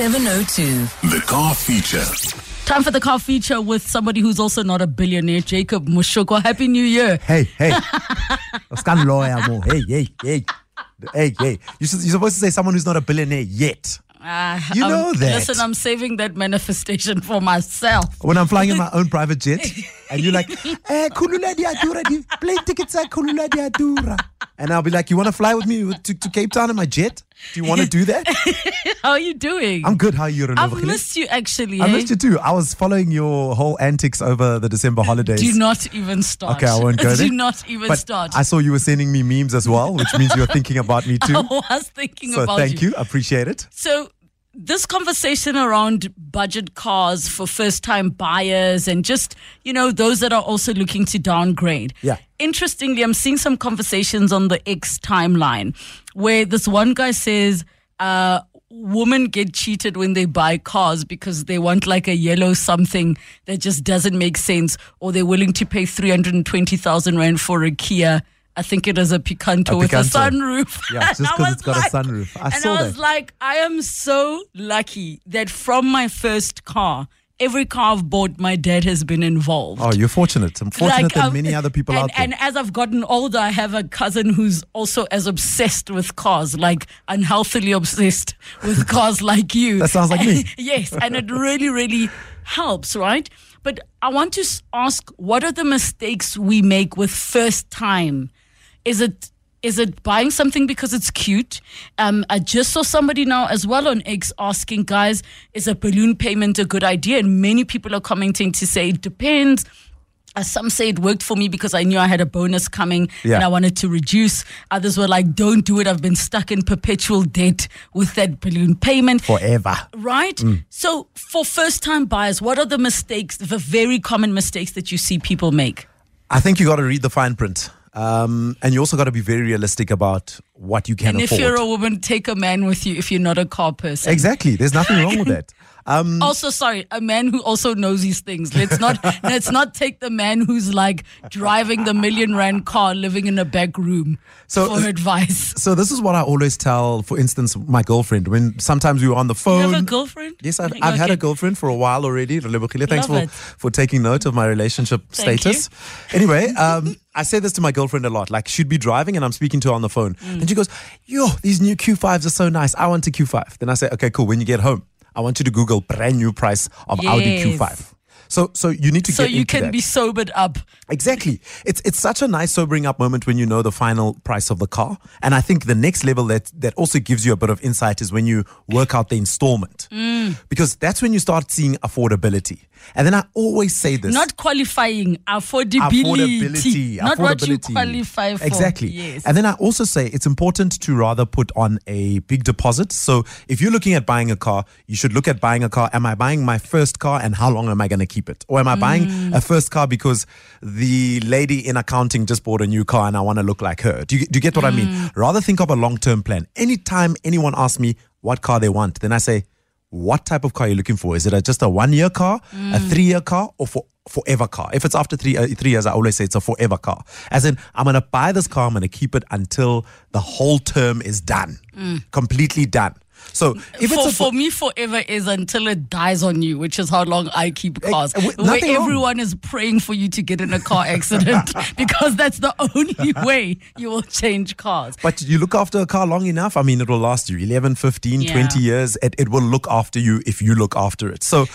702. The car feature. Time for the car feature with somebody who's also not a billionaire, Jacob Moshokoa. Happy New Year. Hey, hey. Scan lawyer mo. Hey, hey, hey. Hey, hey. You should, you're supposed to say someone who's not a billionaire yet. Uh, You know that. Listen, I'm saving that manifestation for myself. When I'm flying in my own private jet, and you're like, eh, Kulula Diadura, plane tickets are Kulula Diadura. And I'll be like, you want to fly with me to, to Cape Town in my jet? Do you want to do that? How are you doing? I'm good. How are you, doing? I've Renova? missed you actually. I hey? missed you too. I was following your whole antics over the December holidays. Do not even start. Okay, I won't go there. Do not even but start. I saw you were sending me memes as well, which means you're thinking about me too. I was thinking So about thank you. Appreciate it. So, this conversation around budget cars for first time buyers and just, you know, those that are also looking to downgrade. Yeah. Interestingly, I'm seeing some conversations on the X timeline where this one guy says, uh, women get cheated when they buy cars because they want like a yellow something that just doesn't make sense or they're willing to pay 320,000 rand for a Kia. I think it is a Picanto A with a sunroof. Yeah, just And I 'cause was it's got a sunroof. I and I was that. like, I am so lucky that from my first car, every car I've bought, my dad has been involved. Oh, you're fortunate. I'm fortunate Like, than um, many other people and, out there. And as I've gotten older, I have a cousin who's also as obsessed with cars, like unhealthily obsessed with cars like you. That sounds like me. yes, and it really, really helps, right? But I want to ask, what are the mistakes we make with first time? Is it is it buying something because it's cute? Um, I just saw somebody now as well on X asking, guys, is a balloon payment a good idea? And many people are commenting to say it depends. Uh, some say it worked for me because I knew I had a bonus coming Yeah. and I wanted to reduce. Others were like, don't do it. I've been stuck in perpetual debt with that balloon payment. Forever. Right? Mm. So, for first time buyers, what are the mistakes, the very common mistakes that you see people make? I think you got to read the fine print. Um, and you also got to be very realistic about what you can and if you're a woman, take a man with you if you're not a car person. exactly. There's nothing wrong with that. Um, Also, sorry, a man who also knows these things. Let's not let's not take the man who's like driving the million rand car, living in a back room So- for advice. so this is what I always tell, for instance, my girlfriend when sometimes we were on the You phone. have a girlfriend? Yes, I've, I've had a girlfriend for a while already. Thanks Love for, it. for taking note of my relationship status. Anyway, um, I say this to my girlfriend a lot. Like, she'd be driving and I'm speaking to her on the phone. Mm. She goes, Yo, these new Q5s are so nice. I want a Q5. Then I say, Okay, cool. When you get home, I want you to Google brand new price of Audi Q5. So, so you need to So you can that. be sobered up. Exactly. It's it's such a nice sobering up moment when you know the final price of the car. And I think the next level that that also gives you a bit of insight is when you work out the installment. Mm. Because that's when you start seeing affordability. And then I always say this. Not qualifying, affordability. affordability. Not what you qualify for. Exactly. Yes. And then I also say it's important to rather put on a big deposit. So if you're looking at buying a car, you should look at buying a car. Am I buying my first car and how long am I going to keep it? Or am I buying Mm. a first car because the lady in accounting just bought a new car and I want to look like her? Do you, do you get what I Mm. mean? Rather think of a long term plan. Anytime anyone asks me what car they want, then I say, what type of car you're you looking for? Is it a, just a one year car, a three year car, or for forever car? If it's after three uh, three years, I always say it's a forever car. As in, I'm gonna buy this car, I'm gonna keep it until the whole term is done, completely done. So if for, for me, forever is until it dies on you, which is how long I keep cars. where nothing wrong. everyone is praying for you to get in a car accident because that's the only way you will change cars. But you look after a car long enough, I mean, it will last you 11, 15, Yeah. 20 years. It, it will look after you if you look after it. So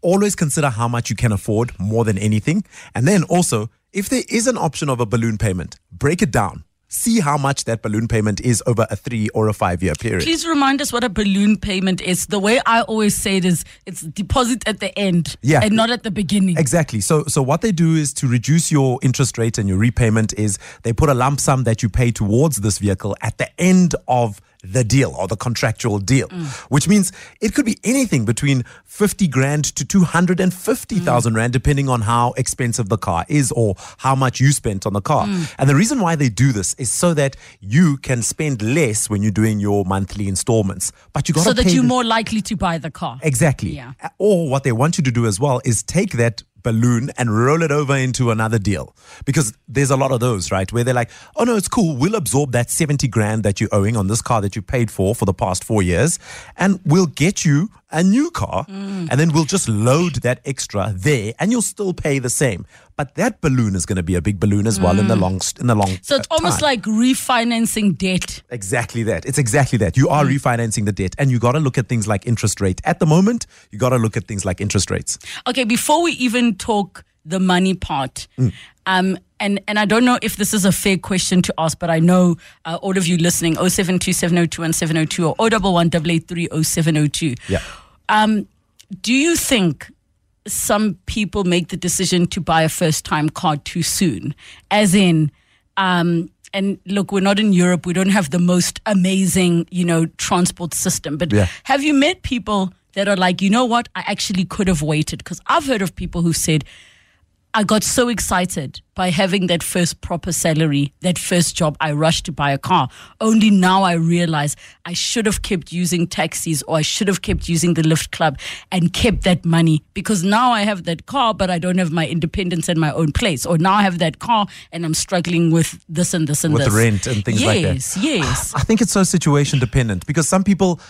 always consider how much you can afford more than anything. And then also, if there is an option of a balloon payment, break it down. See how much that balloon payment is over a three or a five year period. Please remind us what a balloon payment is. The way I always say it is it's deposit at the end Yeah. and not at the beginning. Exactly. So, so what they do is to reduce your interest rate and your repayment is they put a lump sum that you pay towards this vehicle at the end of the deal or the contractual deal, mm. which means it could be anything between 50 grand to 250,000 mm. rand, depending on how expensive the car is or how much you spent on the car. Mm. And the reason why they do this is so that you can spend less when you're doing your monthly installments, but you got so that you're the- more likely to buy the car. Exactly. Yeah. Or what they want you to do as well is take that balloon and roll it over into another deal because there's a lot of those, right? Where they're like, oh no, it's cool. We'll absorb that 70 grand that you're owing on this car that you paid for for the past four years and we'll get you a new car, mm. and then we'll just load that extra there, and you'll still pay the same. But that balloon is going to be a big balloon as well in the long in the long. Mm. So it's uh, almost time. like refinancing debt. Exactly that. It's exactly that. You are refinancing the debt and you got to look at things like interest rate. At the moment, you got to look at things like interest rates. Okay, before we even talk the money part, Mm. um, and, and I don't know if this is a fair question to ask, but I know uh, all of you listening, 072 702 702 or 011 883 0702. Yeah. Um, do you think some people make the decision to buy a first time car too soon? As in, um, and look, we're not in Europe. We don't have the most amazing, you know, transport system. But Yeah. have you met people that are like, you know what? I actually could have waited because I've heard of people who said, I got so excited by having that first proper salary, that first job. I rushed to buy a car. Only now I realize I should have kept using taxis or I should have kept using the lift club and kept that money because now I have that car, but I don't have my independence and my own place. Or now I have that car and I'm struggling with this and this and With this. rent and things like that. Yes, yes. I think it's so situation dependent because some people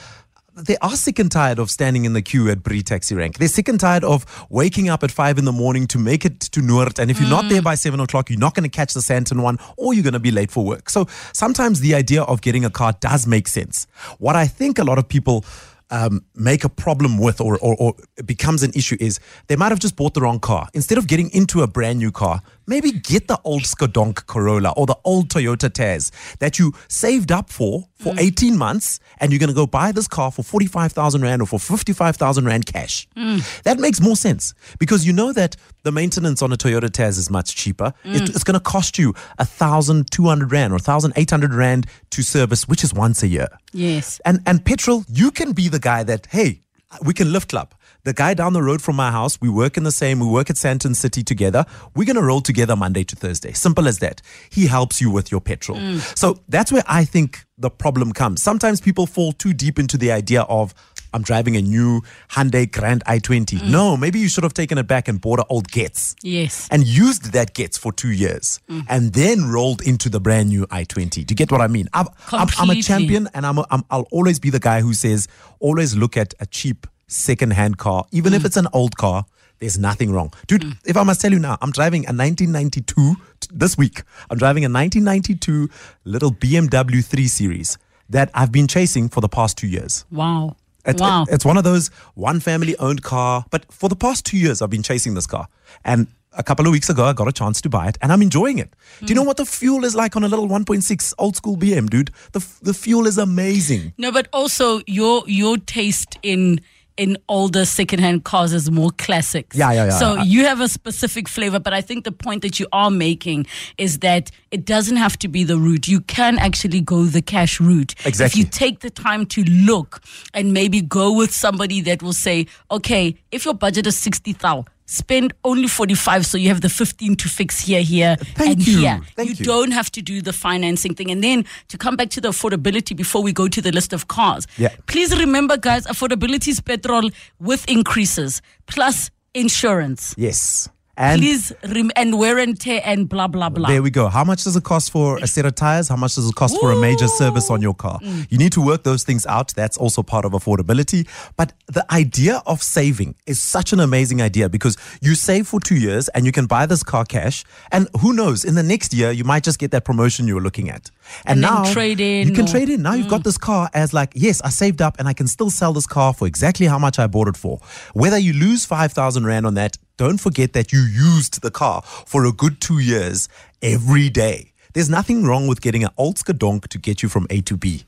they are sick and tired of standing in the queue at Bree Taxi Rank. They're sick and tired of waking up at five in the morning to make it to Noord. And if you're not there by seven o'clock, you're not going to catch the Sandton one or you're going to be late for work. So sometimes the idea of getting a car does make sense. What I think a lot of people um, make a problem with or, or, or becomes an issue is they might have just bought the wrong car. Instead of getting into a brand new car, maybe get the old Skodonk Corolla or the old Toyota Tazz that you saved up for for mm. 18 months and you're going to go buy this car for 45,000 Rand or for 55,000 Rand cash. Mm. That makes more sense because you know that the maintenance on a Toyota Tazz is much cheaper. It, mm. it's going to cost you 1,200 Rand or 1,800 Rand to service, which is once a year. Yes. And and petrol, you can be the guy that hey, we can lift club. The guy down the road from my house, we work in the same, we work at Sandton City together. We're gonna roll together Monday to Thursday. Simple as that. He helps you with your petrol. Mm. So that's where I think the problem comes. Sometimes people fall too deep into the idea of I'm driving a new Hyundai Grand i20. Mm. No, maybe you should have taken it back and bought an old Getz Yes. and used that Getz for two years mm. and then rolled into the brand new i20. Do you get what I mean? I'm, I'm, I'm a champion and I'm, a, I'm I'll always be the guy who says always look at a cheap second-hand car, even if mm. it's an old car. There's nothing wrong, dude. Mm. If I must tell you now, I'm driving a 1992 t- this week. I'm driving a 1992 little BMW 3 Series that I've been chasing for the past two years. Wow. It's, wow. it- it's one of those one family owned car. But for the past two years, I've been chasing this car. And a couple of weeks ago, I got a chance to buy it and I'm enjoying it. Do you mm. know what the fuel is like on a little 1.6 old school BM, dude? The, the fuel is amazing. No, but also your your taste in in older secondhand cars is more classics. Yeah, yeah, yeah. So I- you have a specific flavor, but I think the point that you are making is that it doesn't have to be the route. You can actually go the cash route. Exactly. If you take the time to look and maybe go with somebody that will say, okay, if your budget is 60,000, spend only 45 so you have the 15 to fix here, here, uh, Thank and you. here. Thank you you. don't have to do the financing thing. And then to come back to the affordability before we go to the list of cars. Yeah. Please remember, guys, affordability is petrol with increases plus insurance. Yes. And Please rem- and wear and tear and blah blah blah. There we go. How much does it cost for a set of tires? How much does it cost for a major service on your car? Mm. You need to work those things out. That's also part of affordability. But the idea of saving is such an amazing idea because you save for two years and you can buy this car cash. And who knows, in the next year, you might just get that promotion you were looking at. And, And now trade in you can or- trade in. Now you've got mm. this car as like, yes, I saved up and I can still sell this car for exactly how much I bought it for. Whether you lose 5,000 Rand on that, don't forget that you used the car for a good two years every day. There's nothing wrong with getting an old skadonk to get you from A to B.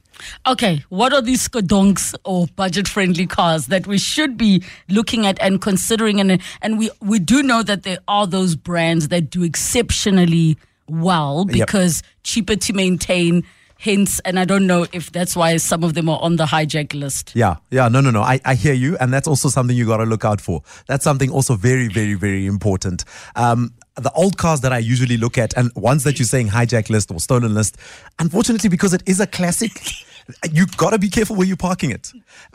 Okay, what are these skodonks or budget-friendly cars that we should be looking at and considering? And and we we do know that there are those brands that do exceptionally well because cheaper to maintain. Hence, and I don't know if that's why some of them are on the hijack list. Yeah, yeah, no, no, no. I, I hear you. And that's also something you got to look out for. That's something also very, very, very important. Um, the old cars that I usually look at, and ones that you're saying hijack list or stolen list, unfortunately, because it is a classic, you got to be careful where you're parking it.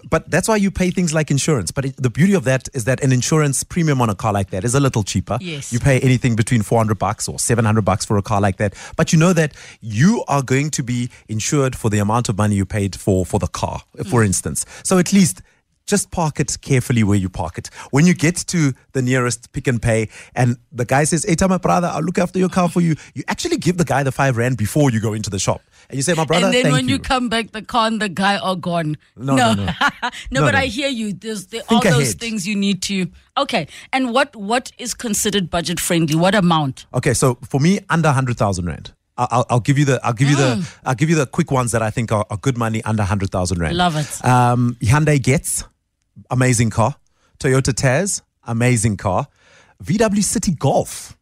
But that's why you pay things like insurance. But it, the beauty of that is that an insurance premium on a car like that is a little cheaper. Yes. You pay anything between 400 bucks or 700 bucks for a car like that. But you know that you are going to be insured for the amount of money you paid for for the car, for mm. instance. So at least just park it carefully where you park it. When you get to the nearest Pick n Pay and the guy says, Hey, tell my brother, I'll look after your car for you. You actually give the guy the five rand before you go into the shop. And you say, My brother, and then when you. you. come back, the car and the guy are gone. No, no, no. no, No, but. I hear you. There's are those ahead. things you need to. Okay, and what what is considered budget friendly? What amount? Okay, so for me, under hundred thousand rand. I- I'll, I'll give you the I'll give you the I'll give you the quick ones that I think are, are good money under hundred thousand rand. Love it. Um, Hyundai Getz, amazing car. Toyota Tazz, amazing car. VW City Golf,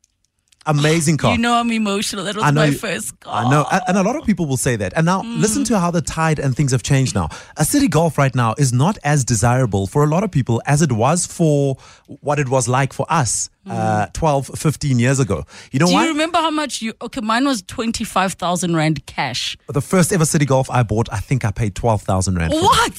amazing car. You know I'm emotional. That was I know. my first car. I know, and, a lot of people will say that. And now, listen to how the tide and things have changed. Now, a city golf right now is not as desirable for a lot of people as it was for what it was like for us uh, 12, 15 years ago. You know what? Do why? you remember how much you? Okay, mine was twenty five thousand rand cash. the first ever city golf I bought, I think I paid twelve thousand rand. for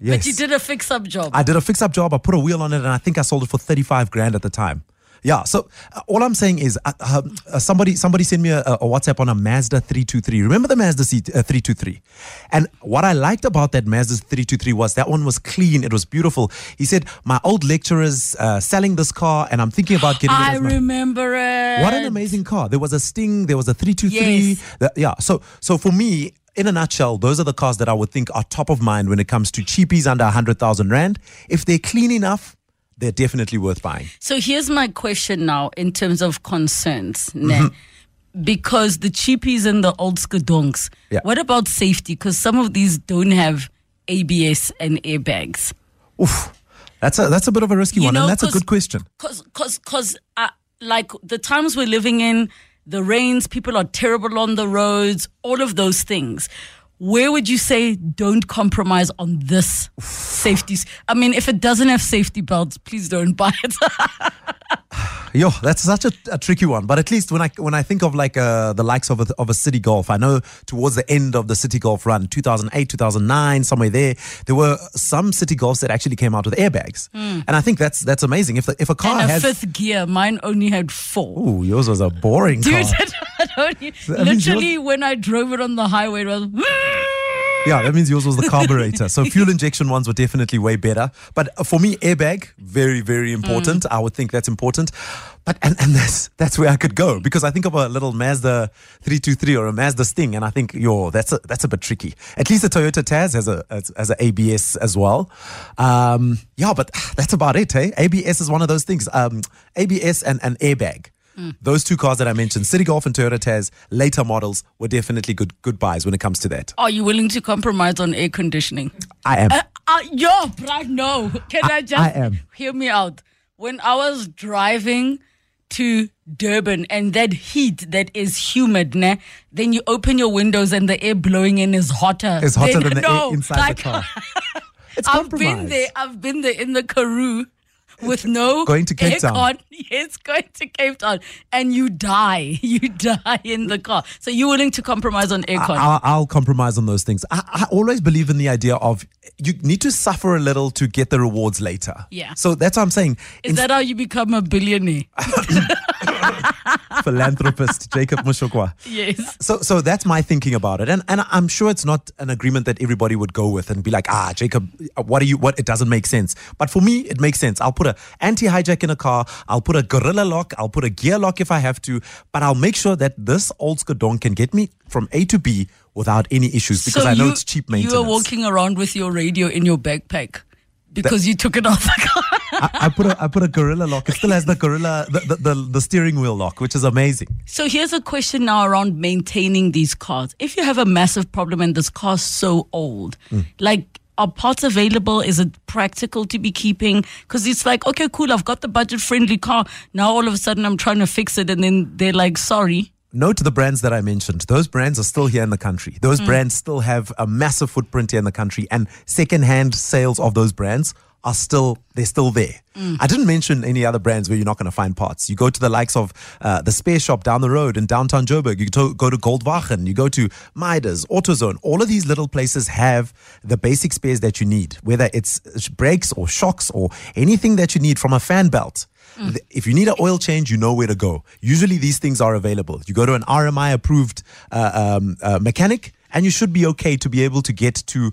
What? But you did a fix up job. I did a fix up job. I put a wheel on it, and I think I sold it for thirty five grand at the time. Yeah. So uh, all I'm saying is, uh, uh, uh, somebody somebody sent me a, a WhatsApp on a Mazda 323. Remember the Mazda C, uh, 323? And what I liked about that Mazda 323 was that one was clean. It was beautiful. He said my old lecturer's uh, selling this car, and I'm thinking about getting it. I as my- remember it. what an amazing car! There was a Sting, there was a three two three. Yes. Yeah. So so for me, in a nutshell, those are the cars that I would think are top of mind when it comes to cheapies under hundred thousand rand. If they're clean enough, they're definitely worth buying. So here's my question now in terms of concerns. ne? Because the cheapies and the old skadonks, Yeah. what about safety? Because some of these don't have ABS and airbags. Oof, that's a that's a bit of a risky You one, know, and that's a good question. Cause, cause, cause, uh, like the times we're living in, the rains, people are terrible on the roads, all of those things. Where would you say don't compromise on this safety? I mean, if it doesn't have safety belts, please don't buy it. Yo, that's such a, a tricky one. But at least when I when I think of like uh, the likes of a, of a city golf, I know towards the end of the city golf run, 2008, 2009, somewhere there, there were some city golfs that actually came out with airbags, and I think that's that's amazing. If the, if a car and a has, fifth gear, mine only had four. ooh, yours was a boring Dude, car. it only, That means literally when I drove it on the highway, it was. Yeah, that means yours was the carburetor. so fuel injection ones were definitely way better. But for me, airbag, very, very important. I would think that's important. But and, and that's that's where I could go because I think of a little Mazda 323 or a Mazda Sting, and I think yo, that's a that's a bit tricky. At least the Toyota Tazz has a has, has a ABS as well. Um, yeah, but that's about it. Hey, ABS is one of those things. Um, ABS and an airbag. Those two cars that I mentioned, City Golf and Toyota Tazz, later models were definitely good good buys when it comes to that. Are you willing to compromise on air conditioning? I am. Uh, uh, yo, no. Can I, just I am. hear me out? When I was driving to Durban and that heat that is humid, ne, then you open your windows and the air blowing in is hotter. It's hotter Then- than the no, air inside like, the car. It's I've compromise. been there. I've been there in the Karoo with no Going to Cape Town. aircon. Yes, going to Cape Town, and you die. You die in the car. So you're willing to compromise on aircon? I'll, I'll compromise on those things. I, I always believe in the idea of you need to suffer a little to get the rewards later. Yeah. So that's what I'm saying. Is that how you become a billionaire? philanthropist Jacob Moshokoa. yes. So, so that's my thinking about it, and and I'm sure it's not an agreement that everybody would go with and be like, ah, Jacob, what are you? What it doesn't make sense. But for me, it makes sense. I'll put a anti-hijack in a car. I'll put a gorilla lock. I'll put a gear lock if I have to. But I'll make sure that this old Skadon can get me from A to B without any issues because so I know you, it's cheap maintenance. You were walking around with your radio in your backpack because you took it off the car. I, I put a I put a gorilla lock. It still has the gorilla the, the, the, the steering wheel lock, which is amazing. So here's a question now around maintaining these cars. If you have a massive problem and this car's so old, Mm. like are parts available? Is it practical to be keeping? Because it's like, okay, cool, I've got the budget friendly car. Now all of a sudden I'm trying to fix it and then they're like, sorry. No to the brands that I mentioned. Those brands are still here in the country. Those brands still have a massive footprint here in the country, and secondhand sales of those brands are still they're still there. I didn't mention any other brands where you're not going to find parts. You go to the likes of uh, the Spare Shop down the road in downtown Joburg. You to, go to Goldwagen. You go to Midas, AutoZone. All of these little places have the basic spares that you need, whether it's brakes or shocks or anything that you need from a fan belt. Th- If you need an oil change, you know where to go. Usually, these things are available. You go to an RMI approved uh, um, uh, mechanic, and you should be okay to be able to get to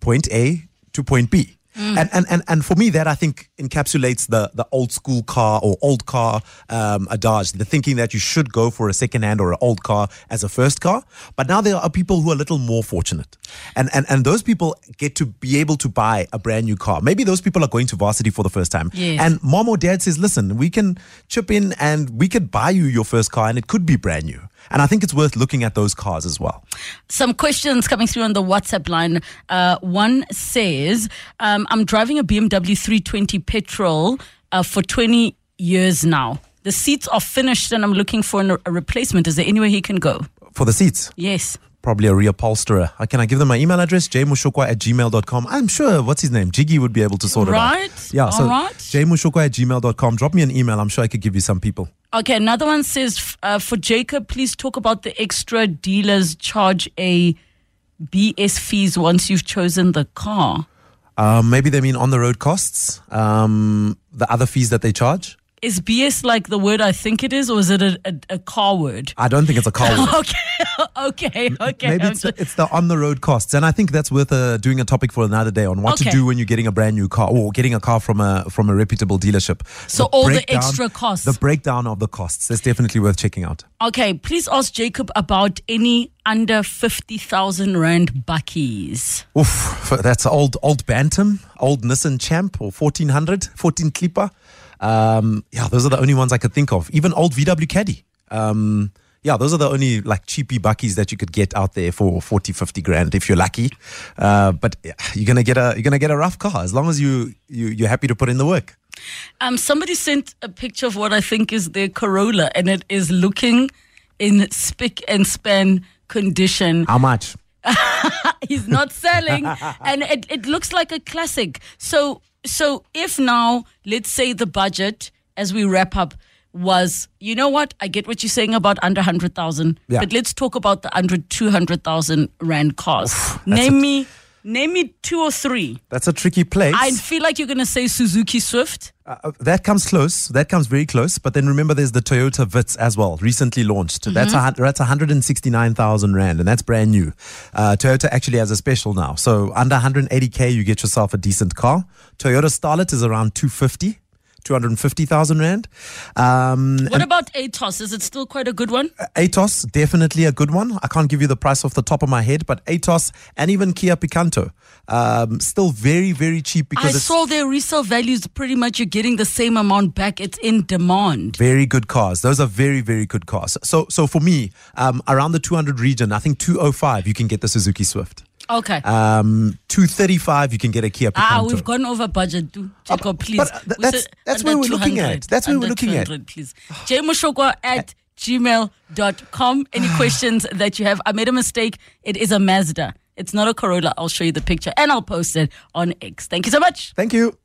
point A to point B. And, and and and for me, that I think encapsulates the the old school car or old car um, adage, the thinking that you should go for a second hand or an old car as a first car. But now there are people who are a little more fortunate, and and and those people get to be able to buy a brand new car. Maybe those people are going to varsity for the first time, Yes. and mom or dad says, "Listen, we can chip in and we could buy you your first car, and it could be brand new." And I think it's worth looking at those cars as well. Some questions coming through on the WhatsApp line. Uh, one says, um, I'm driving a BMW 320 petrol uh, for 20 years now. The seats are finished and I'm looking for an, a replacement. Is there anywhere he can go? For the seats, Yes. Probably a reupholsterer. Uh, Can I give them my email address? jmoshokoa at gmail.com. I'm sure, what's his name? Jiggy would be able to sort it Right. out. Yeah, so All right. jmoshokoa at gmail.com. Drop me an email. I'm sure I could give you some people. Okay, another one says uh, for Jacob, please talk about the extra dealers charge a BS fees once you've chosen the car. Um, maybe they mean on the road costs, um, the other fees that they charge. Is BS like the word I think it is, or is it a, a, a car word? I don't think it's a car. word. Okay, okay, okay. Maybe it's, just- it's the on the road costs, and I think that's worth uh, doing a topic for another day on what Okay. to do when you're getting a brand new car or getting a car from a from a reputable dealership. So all the extra costs. the breakdown of the costs, that's definitely worth checking out. Okay, please ask Jacob about any under 50,000 Rand buckies. Oof, that's old old Bantam, old Nissan Champ or 1400, 14 Clipper. Um, yeah, those are the only ones I could think of. Even old VW Caddy. Um, yeah, those are the only like cheapy buckies that you could get out there for 40, 50 grand if you're lucky. Uh, but yeah, you're gonna get a you're gonna get a rough car as long as you, you you're happy to put in the work. Um, somebody sent a picture of what I think is their Corolla, and it is looking in spick and span condition. How much? He's not selling, and it, it looks like a classic. So, so if now, let's say the budget as we wrap up was, you know what? I get what you're saying about under 100,000, Yeah. but let's talk about the under 200,000 Rand cars. name me, name me two or three. That's a tricky place. I feel like you're going to say Suzuki Swift. Uh, that comes close. That comes very close. But then remember, there's the Toyota Vitz as well, recently launched. That's a, hun- that's 169,000 rand, and that's brand new. Uh, Toyota actually has a special now. So under 180k, you get yourself a decent car. Toyota Starlet is around 250. 250,000 Rand. Um, What about Atos? Is it still quite a good one? Atos, definitely a good one. I can't give you the price off the top of my head, but Atos and even Kia Picanto, um, still very, very cheap because I saw their resale values pretty much you're getting the same amount back. It's in demand. Very good cars. Those are very, very good cars. So, so for me, um, around the 200 region, I think 205 you can get the Suzuki Swift. Okay. Um, 235 you can get a Kia Picanto. Ah, we've gone over budget. Do Jacob, please. but, uh, th- that's- that's where we're looking at. That's where we're looking at. 200, Please. jmoshokoa at gmail.com. Any questions that you have? I made a mistake. It is a Mazda. It's not a Corolla. I'll show you the picture and I'll post it on X. Thank you so much. Thank you.